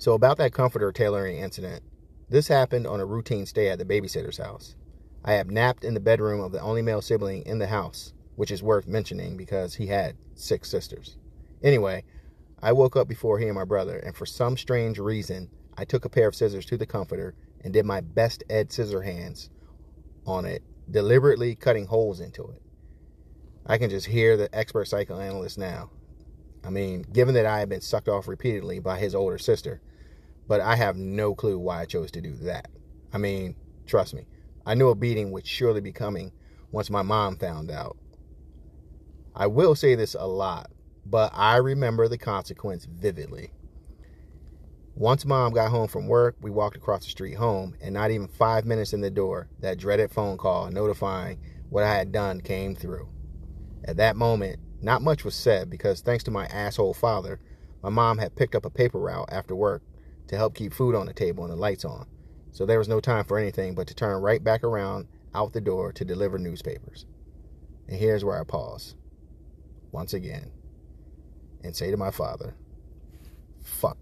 So, about that comforter tailoring incident, this happened on a routine stay at the babysitter's house. I had napped in the bedroom of the only male sibling in the house, which is worth mentioning because he had six sisters. Anyway, I woke up before he and my brother, and for some strange reason, I took a pair of scissors to the comforter and did my best Ed scissor hands on it, deliberately cutting holes into it. I can just hear the expert psychoanalyst now. I mean, given that I have been sucked off repeatedly by his older sister, but I have no clue why I chose to do that. I mean, trust me, I knew a beating would surely be coming once my mom found out. I will say this a lot, but I remember the consequence vividly. Once mom got home from work, we walked across the street home, and not even five minutes in the door, that dreaded phone call notifying what I had done came through. At that moment, not much was said because thanks to my asshole father, my mom had picked up a paper route after work to help keep food on the table and the lights on. So there was no time for anything but to turn right back around out the door to deliver newspapers. And here's where I pause once again and say to my father, fuck.